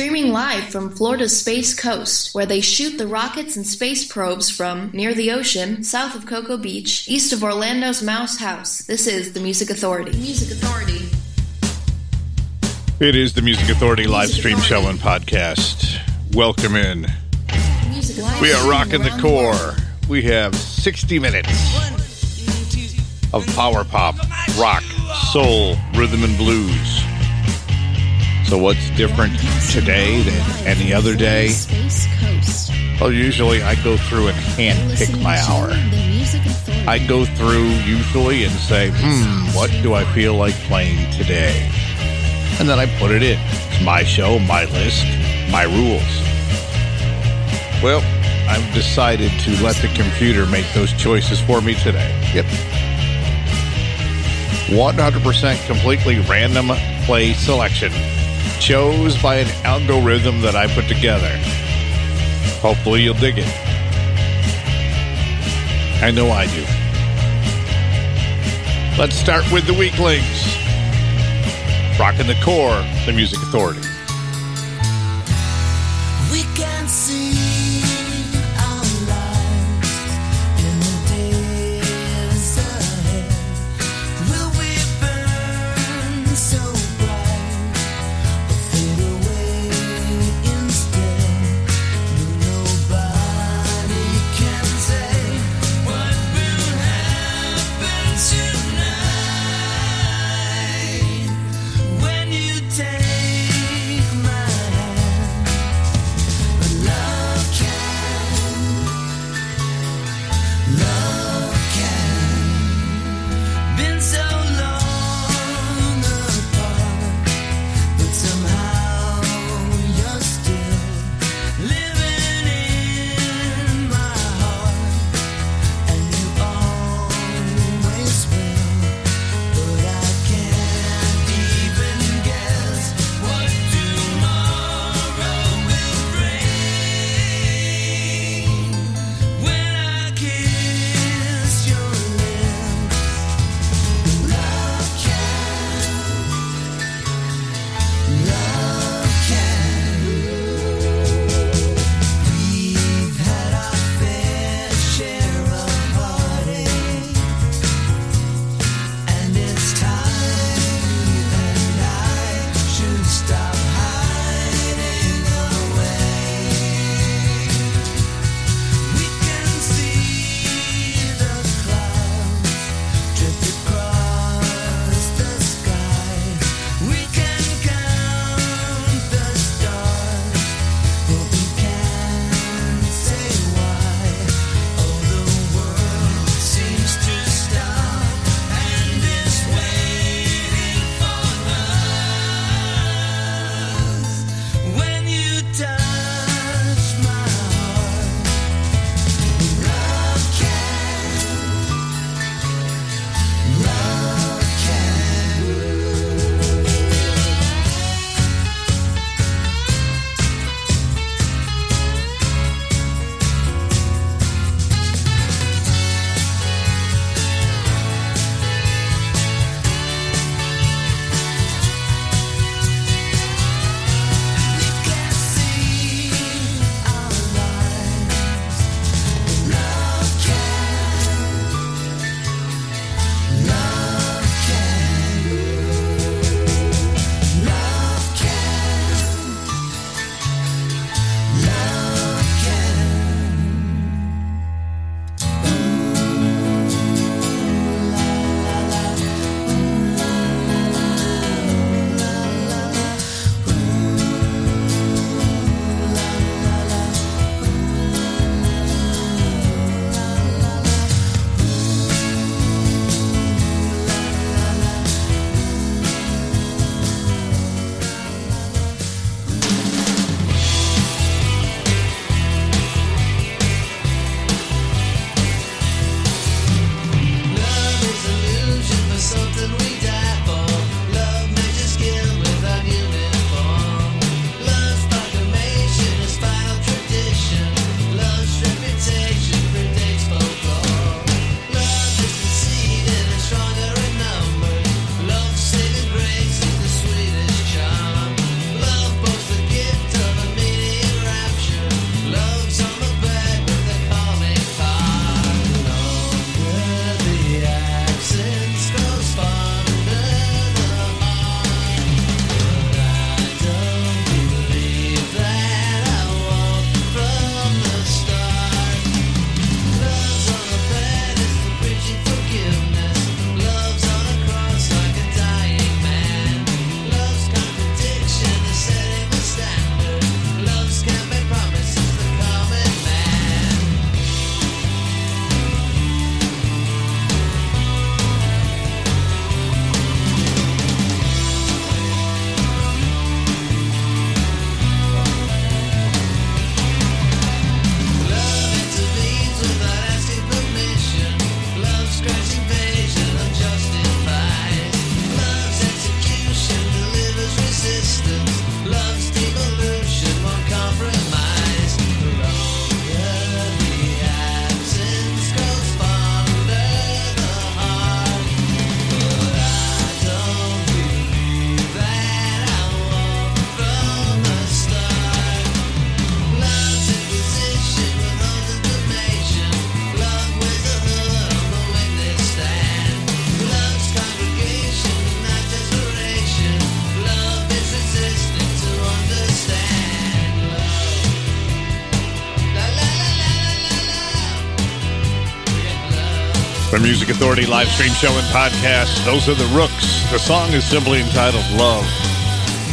streaming live from Florida's Space Coast, where they shoot the rockets and space probes from near the ocean, south of Cocoa Beach, east of Orlando's Mouse House. This is the Music Authority. Music Authority. It is the Music Authority live stream show and podcast. Welcome in. We are rocking the KOR. We have 60 minutes of power pop, rock, soul, rhythm, and blues. So, what's different today than any other day? Well, usually I go through and hand pick my hour. I go through usually and say, hmm, what do I feel like playing today? And then I put it in. It's my show, my list, my rules. Well, I've decided to let the computer make those choices for me today. Yep. 100% completely random play selection chose by an algorithm that I put together. Hopefully, you'll dig it. I know I do. Let's start with the weeklings. Rocking the KOR, the Music Authority. We can see Authority live stream show and podcast. Those are the Rooks. The song is simply entitled Love.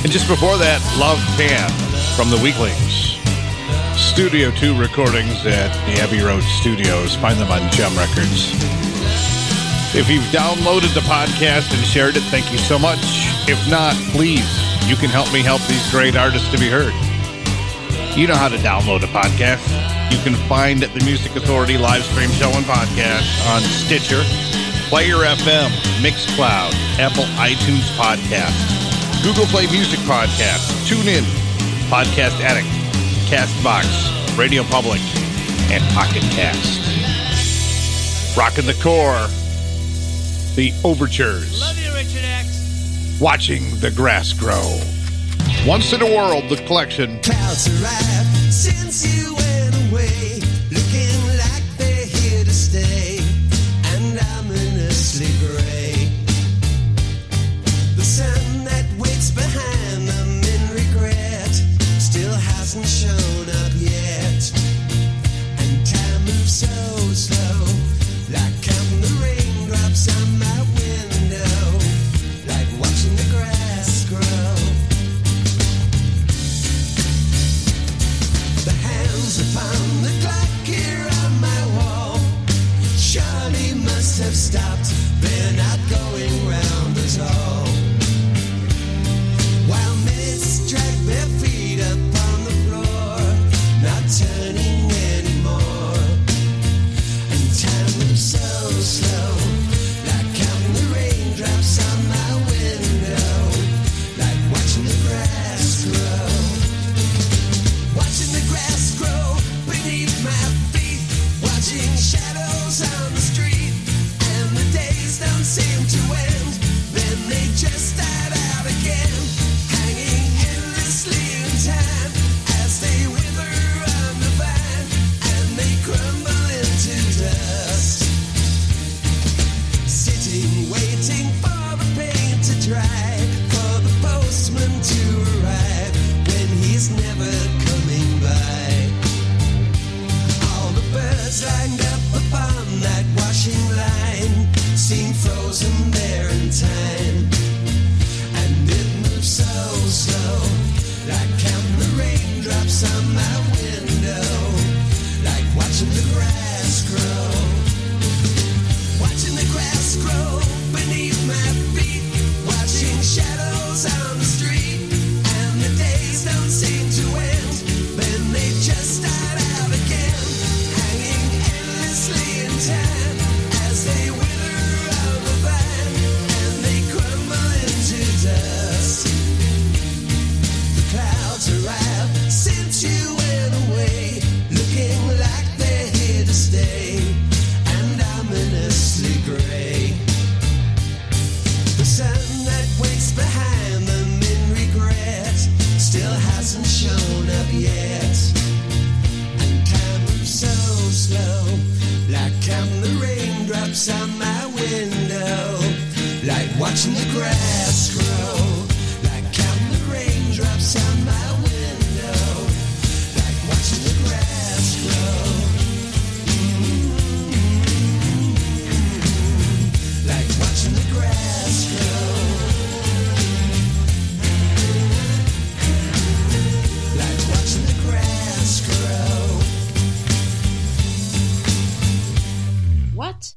And just before that, Love Can from the Weeklings. Studio 2 recordings at the Abbey Road Studios. Find them on JEM Records. If you've downloaded the podcast and shared it, thank you so much. If not, please, you can help me help these great artists to be heard. You know how to download a podcast. You can find the Music Authority live stream show and podcast on Stitcher, Player FM, Mixcloud, Apple iTunes Podcast, Google Play Music Podcast, TuneIn, Podcast Addict, Castbox, Radio Public, and Pocket Cast. Rocking the KOR, the overtures. Love you, Richard X. Watching the grass grow. Once in a world, the collection. Clouds since you went away.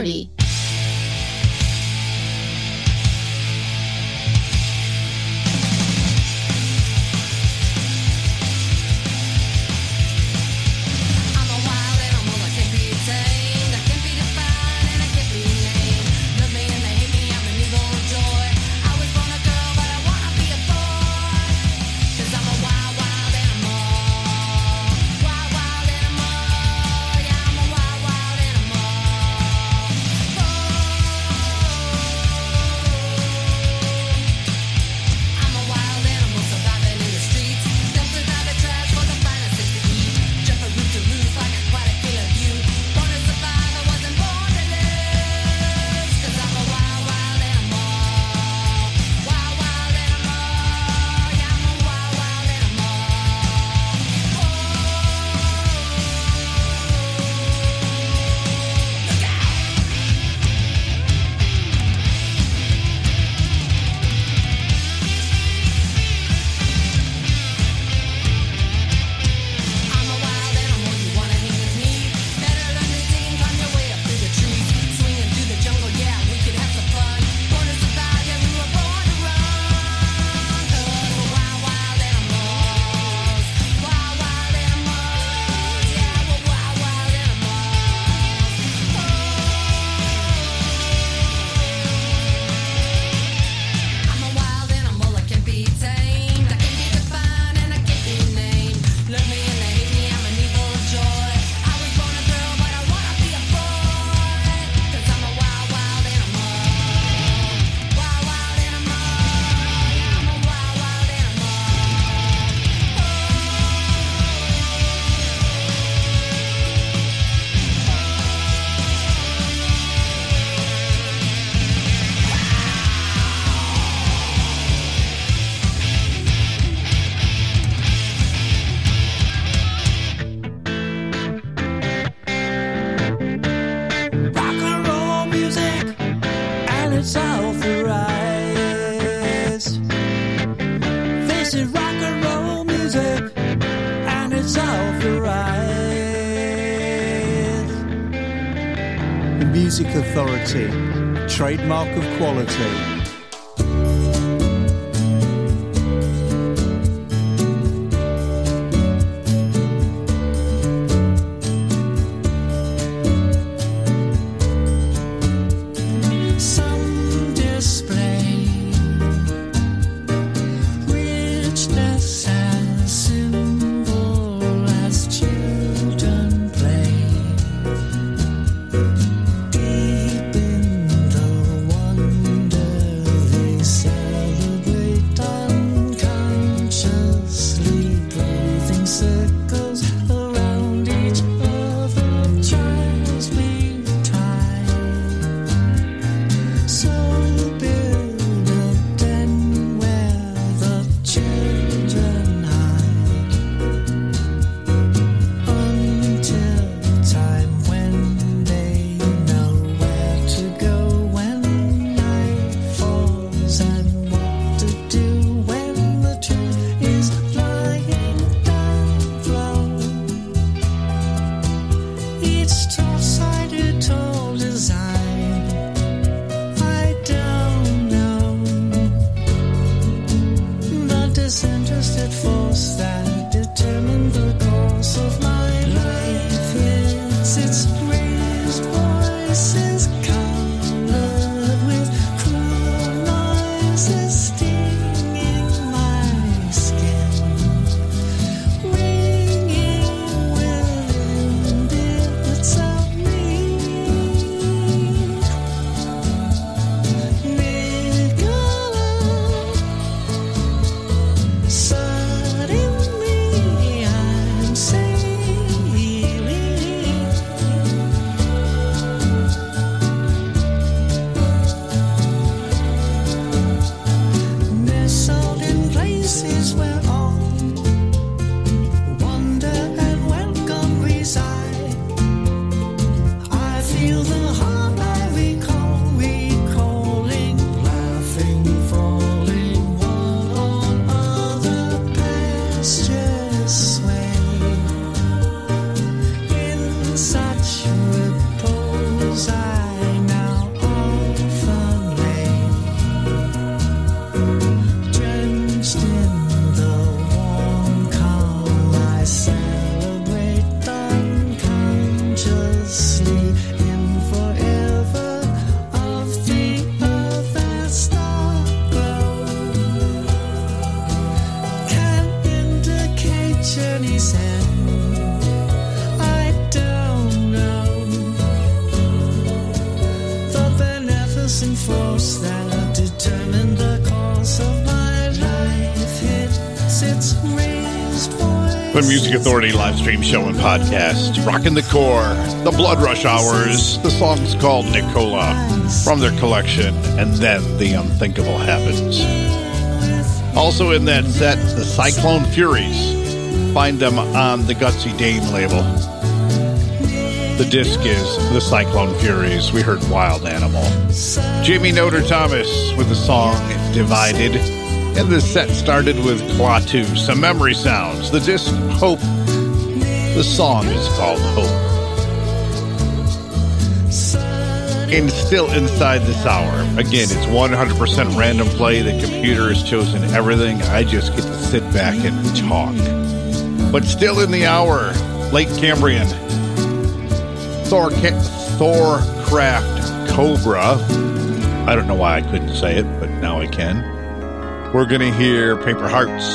Authority. Music Authority, trademark of quality. Music Authority live stream show and podcast. Rockin' the KOR, the Blood Rush Hours. The song's called Nicola from their collection, and then the unthinkable happens. Also in that set, the Cyclone Furies. Find them on the Gutsy Dane label. The disc is The Cyclone Furies. We heard Wild Animal. Jamie Noter Thomas with the song Divided. And the set started with Klaatu, some memory sounds. The disc Hope. The song is called Hope. And still inside this hour. Again, it's 100% random play. The computer has chosen everything. I just get to sit back and talk. But still in the hour, late Cambrian. Thor Thorcraft Cobra. I don't know why I couldn't say it, but now I can. We're gonna hear Paper Hearts.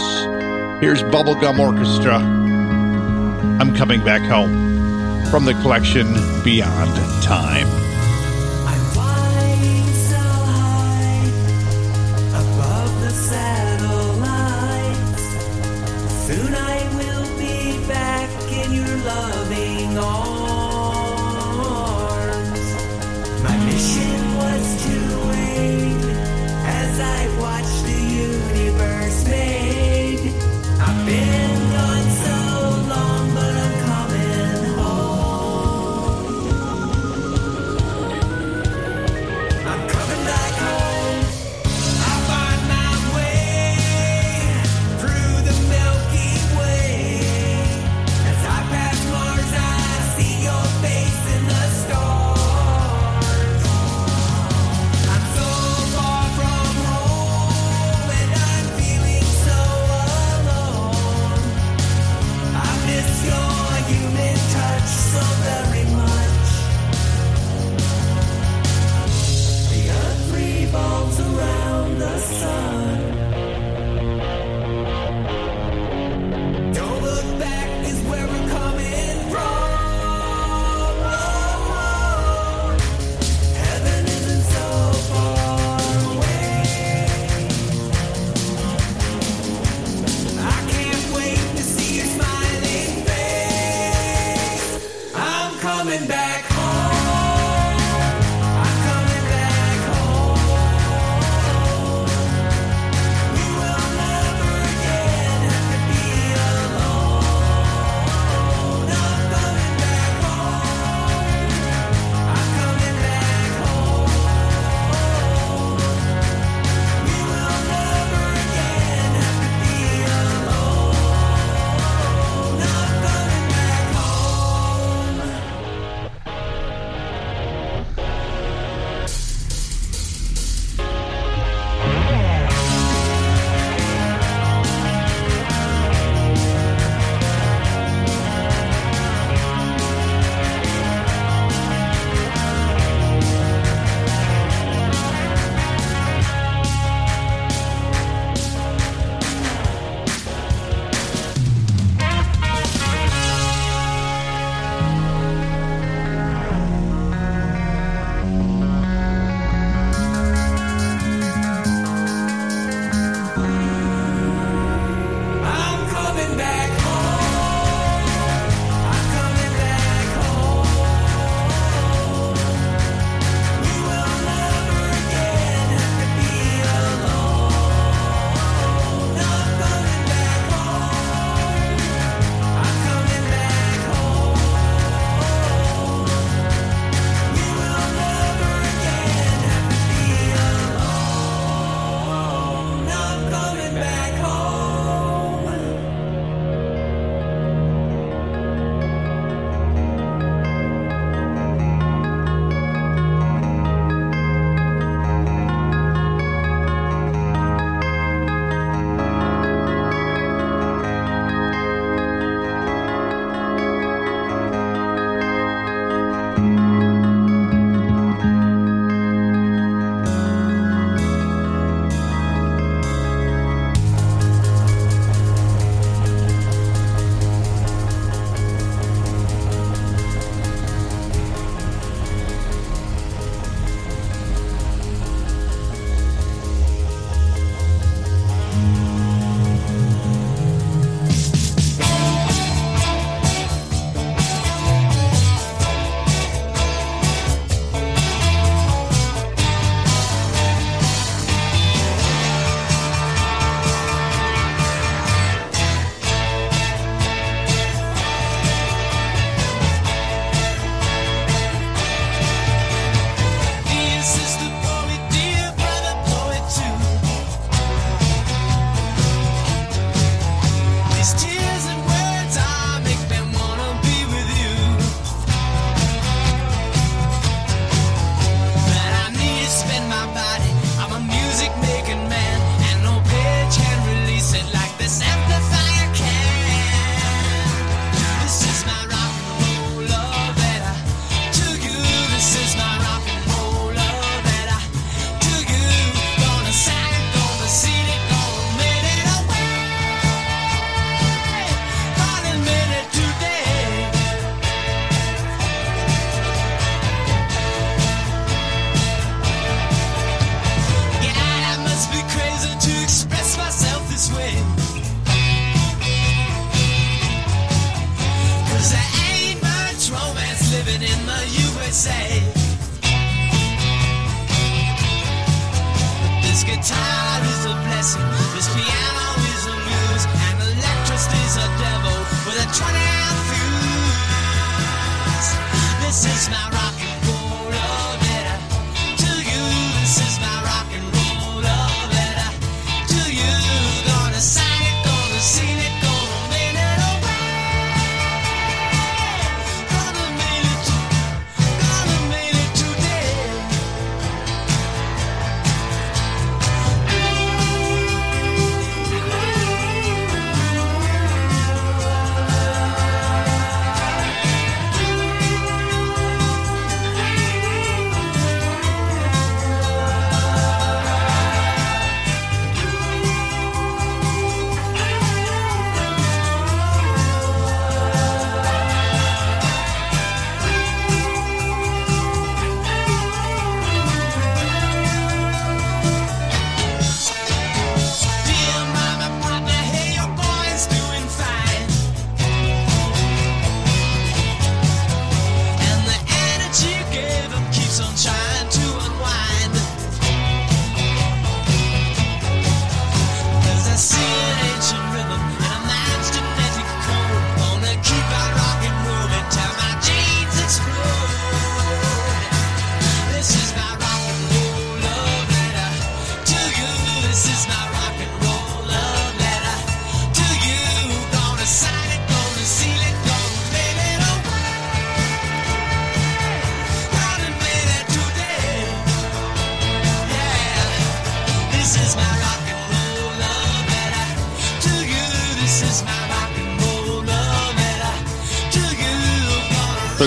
Here's Bubblegum Orchestra. I'm coming back home from the collection Beyond Time.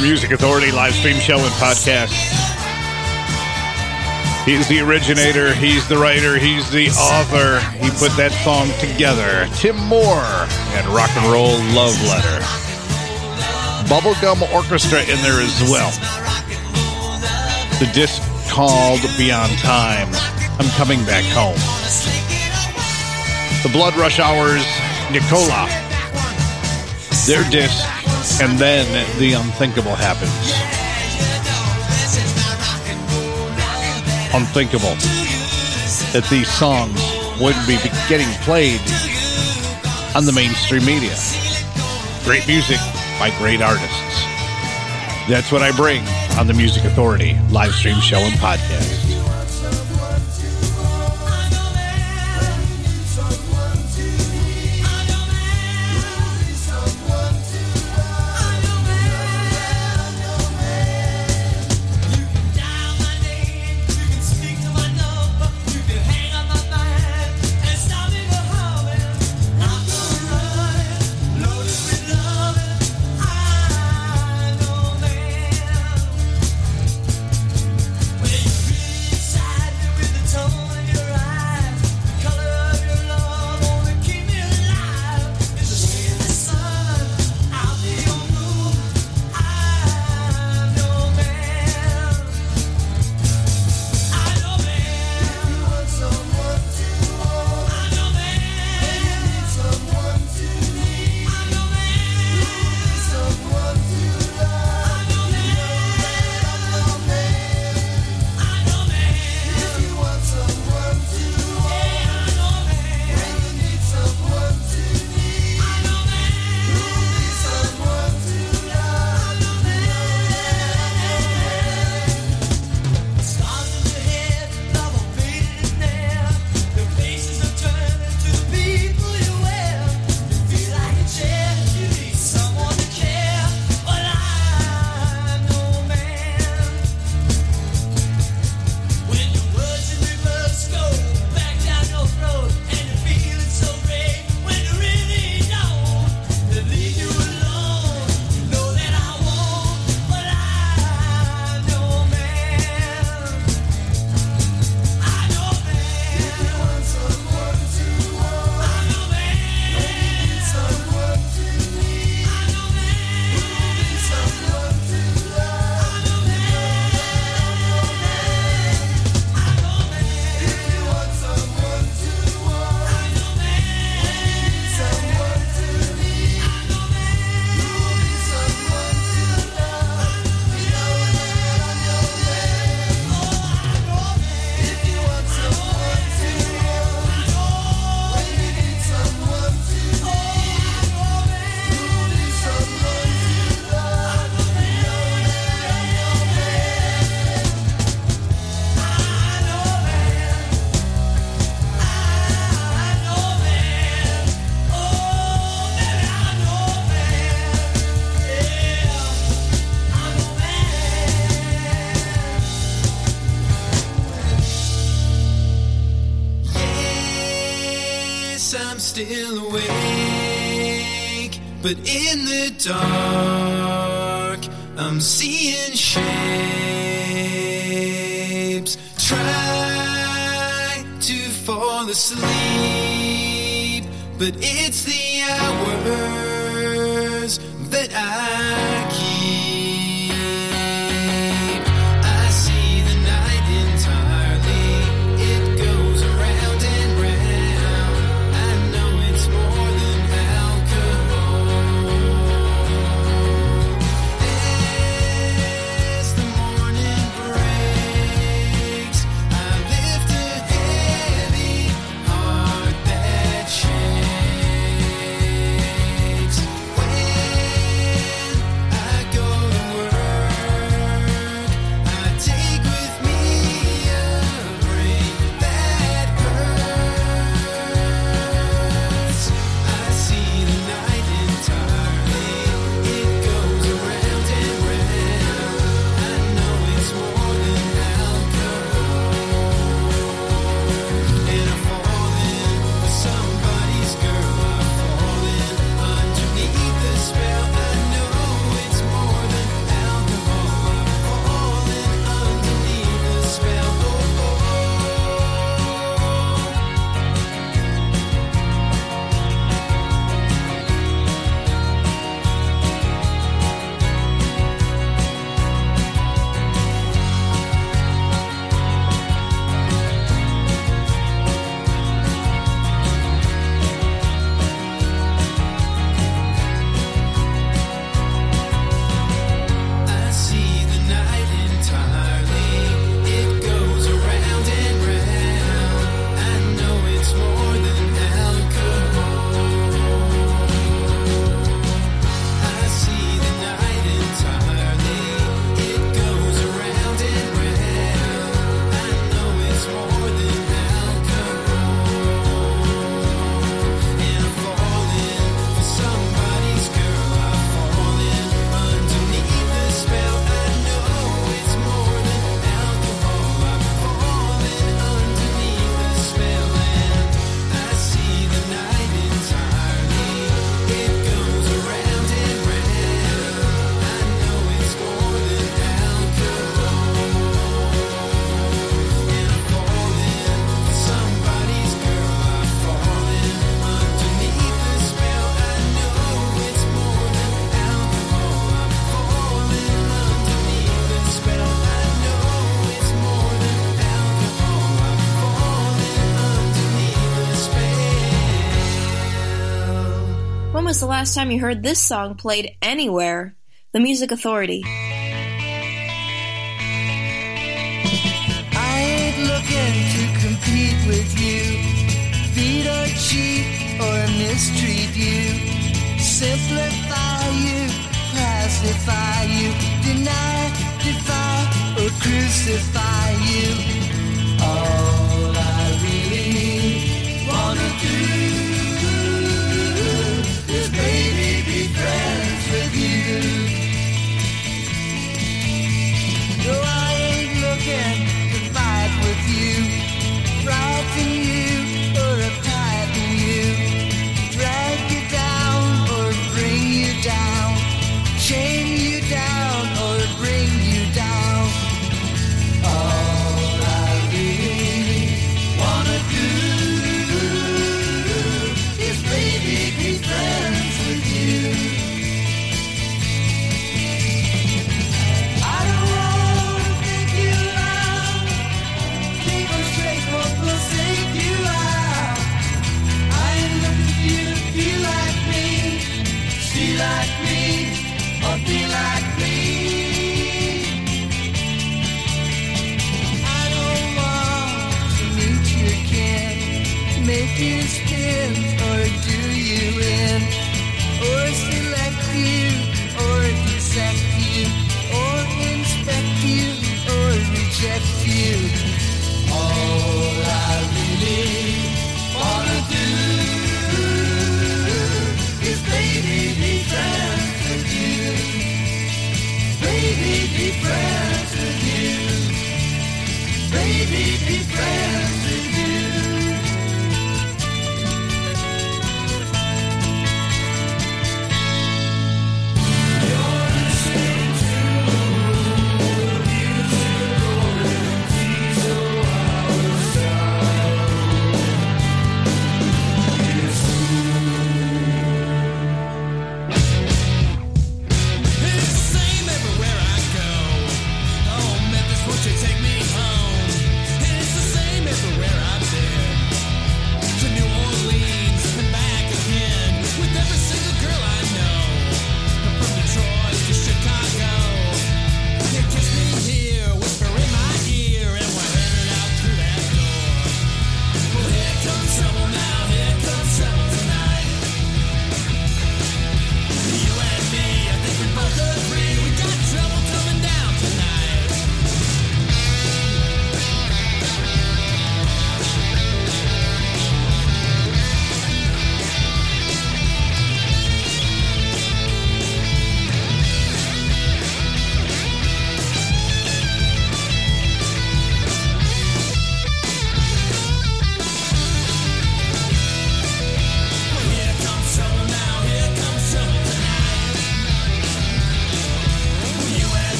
The Music Authority live stream show and podcast. He's the originator, he's the writer, he's the author. He put that song together. Tim Moore and Rock and Roll Love Letter. Bubblegum Orchestra in there as well. The disc called Beyond Time. I'm coming back home. The Blood Rush Hours, Nicola. Their disc, and then the unthinkable happens. Unthinkable that these songs wouldn't be getting played on the mainstream media. Great music by great artists. That's what I bring on the Music Authority live stream show and podcast. Still awake, but in the dark, I'm seeing shapes. Try to fall asleep, but it's the hours was the last time you heard this song played anywhere? The Music Authority. I ain't looking to compete with you, beat or cheat or mistreat you, simplify you, classify you, deny, defy, or crucify you.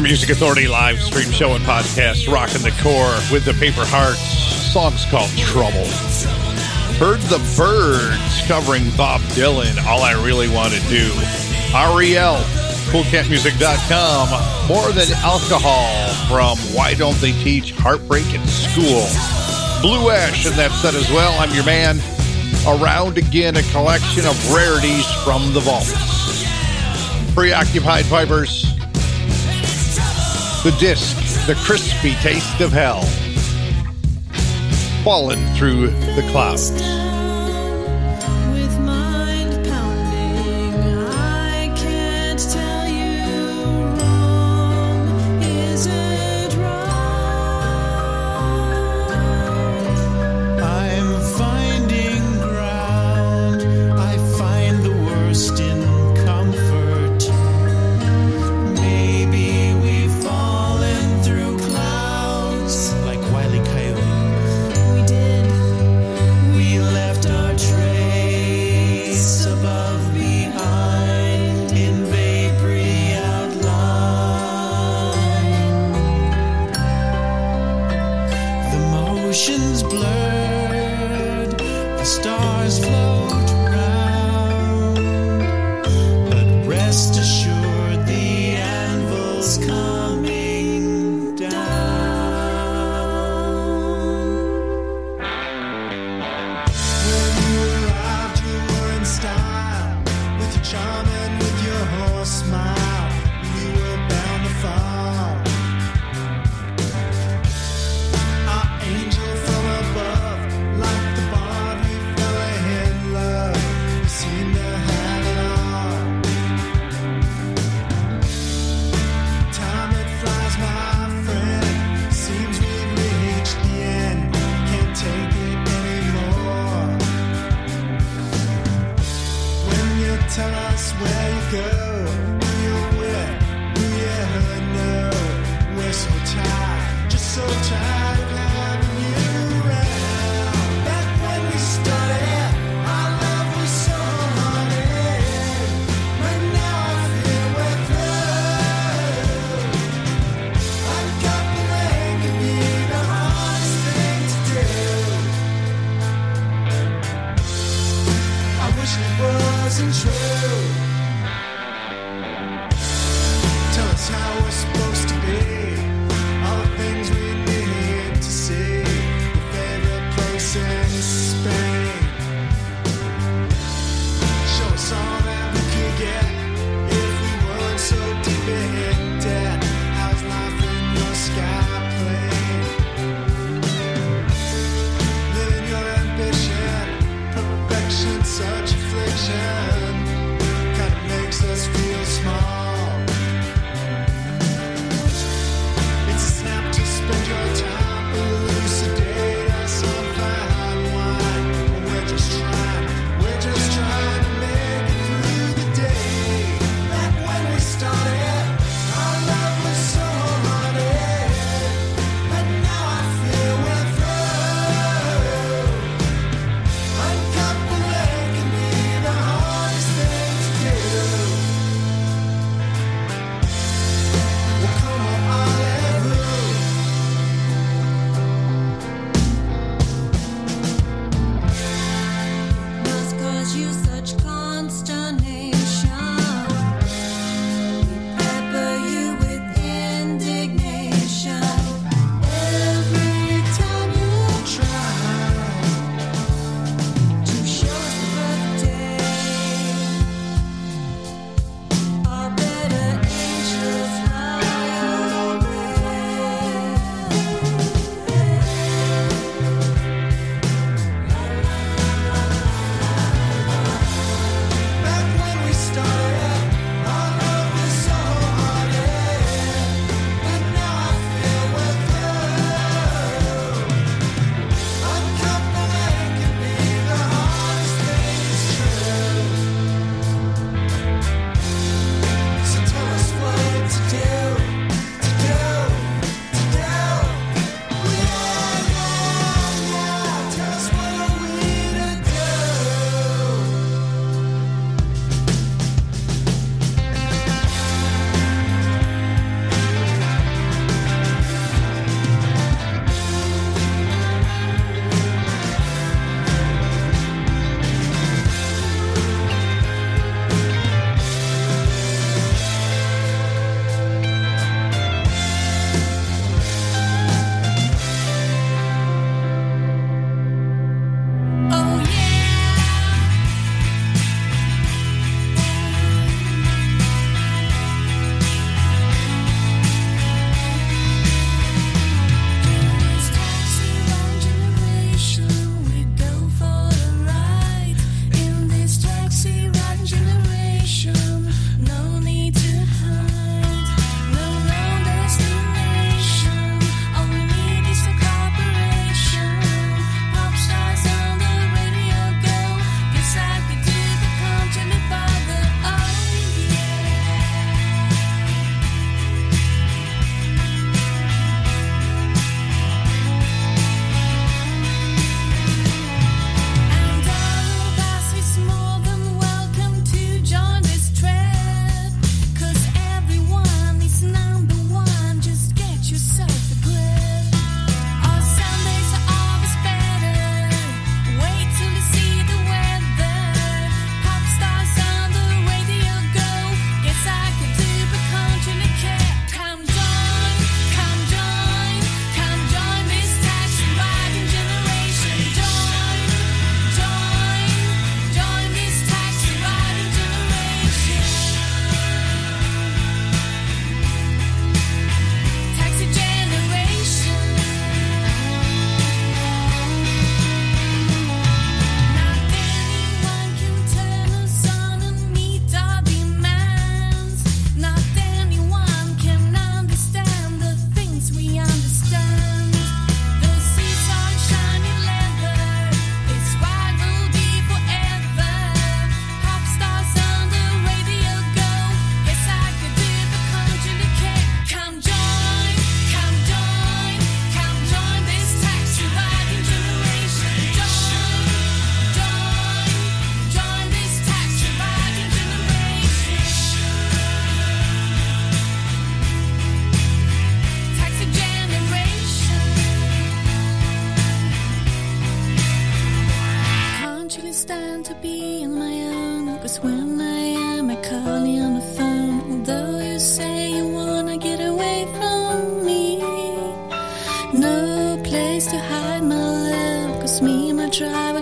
The Music Authority live stream show and podcast, Rocking the KOR with the Paper Hearts. Song's called Trouble. Heard the Byrds covering Bob Dylan, All I Really Want to Do. Ariel, coolcatmusic.com. More Than Alcohol from Why Don't They Teach Heartbreak in School. Blue Ash in that set as well. I'm your man. Around again, a collection of rarities from the vaults. Preoccupied Vipers, the disc, the crispy taste of hell. Fallen through the clouds.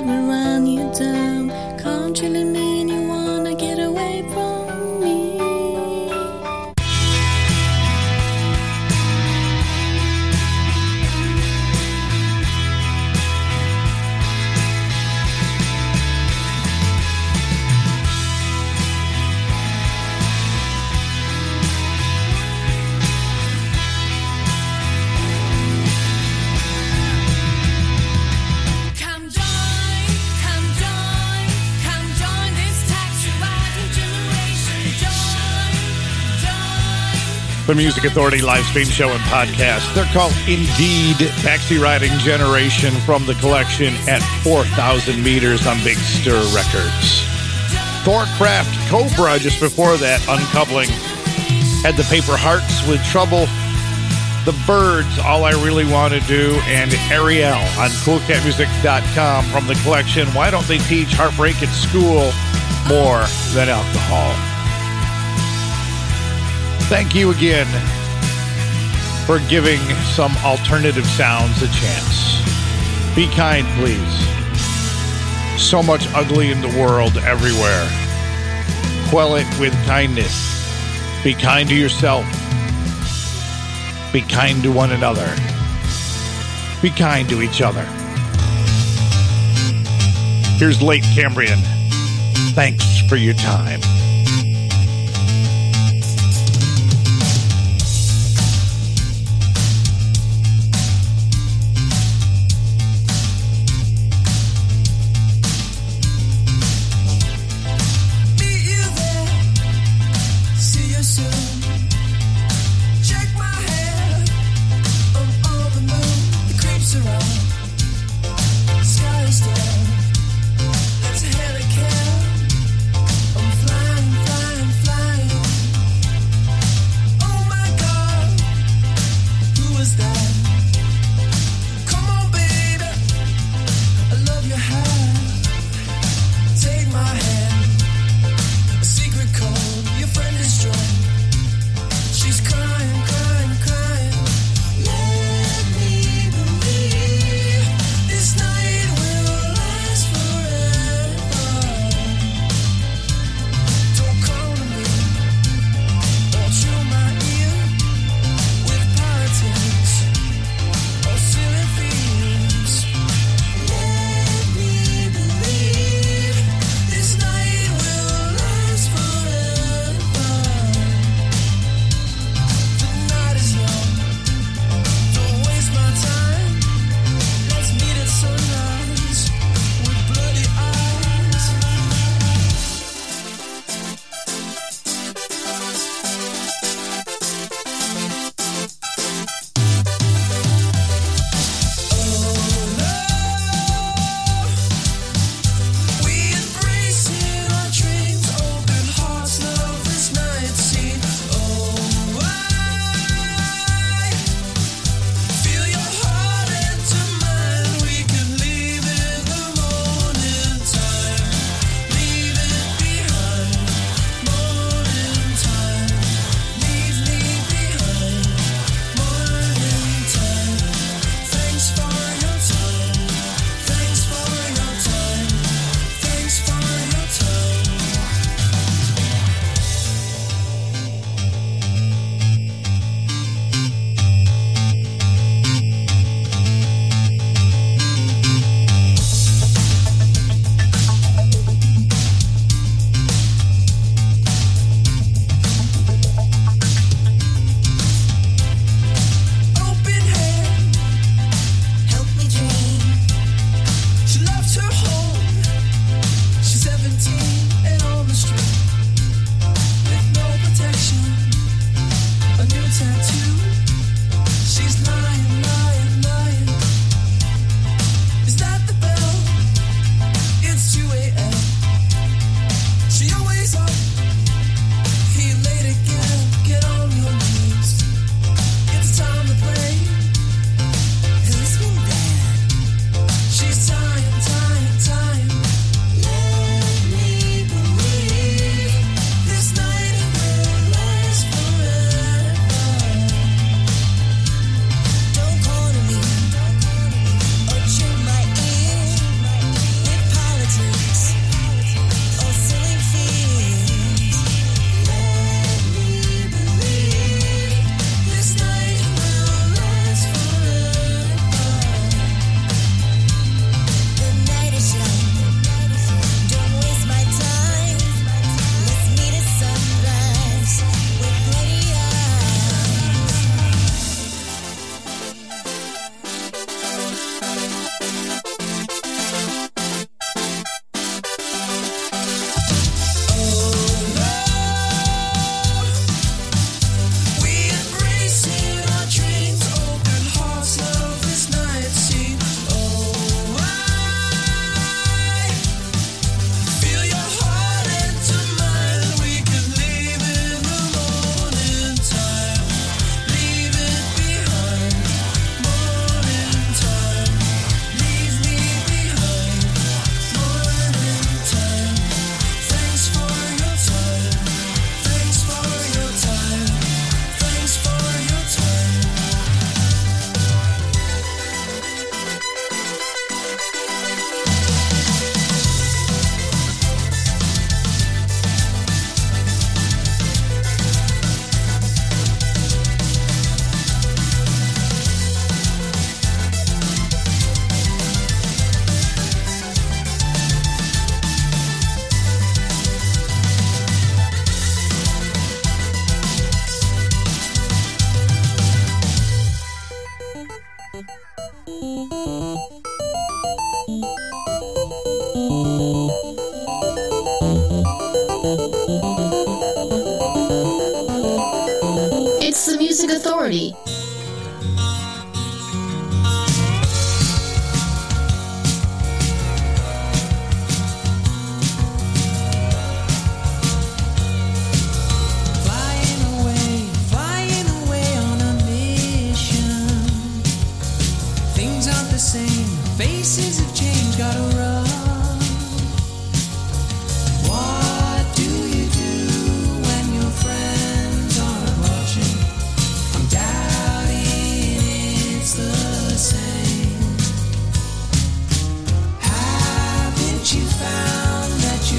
Run you. Music Authority live stream show and podcast. They're called Indeed Taxi Riding Generation from the collection at 4,000 meters on Big Stir Records. Thorcraft Cobra just before that, uncoupling. Had the Paper Hearts with Trouble. The Byrds, All I Really Want to Do, and Ariel on coolcatmusic.com from the collection. Why don't they teach heartbreak at school more than alcohol? Thank you again for giving some alternative sounds a chance. Be kind, please. So much ugly in the world everywhere. Quell it with kindness. Be kind to yourself. Be kind to one another. Be kind to each other. Here's Late Cambrian. Thanks for your time.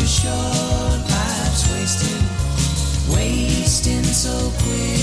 Short life's wasting? wasting so quickly